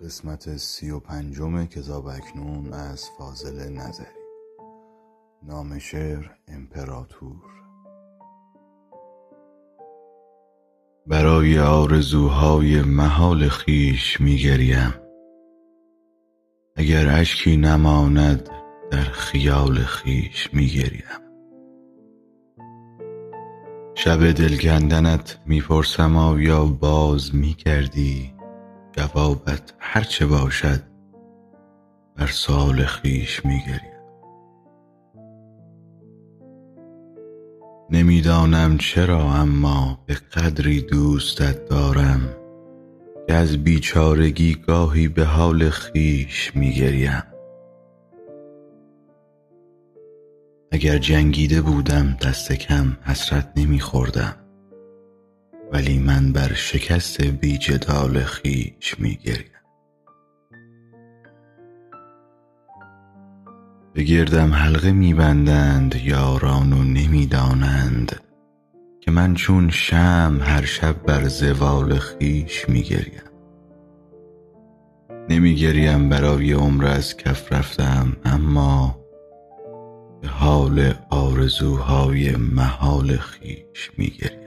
قسمت سی و پنجم کتاب اکنون از فاضل نظری. نام شعر امپراتور. برای آرزوهای محال خویش می گریم اگر اشکی نماند در خیال خویش می گریم شب دل کندنت می پرسم آیا باز می گردی جوابت هر چه باشد بر سؤال خویش می گریم نمی دانم چرا اما به قدری دوستت دارم که از بیچارگی گاهی به حال خویش می گریم اگر جنگیده بودم دست کم حسرت نمی خوردم ولی من بر شکست بی جدال خویش می گریم به گردم حلقه می بندند یاران و نمی دانند که من چون شمع هر شب بر زوال خویش می گریم نمی گریم برای عمر از کف رفته ام اما به حال آرزوهای محال خویش می گریم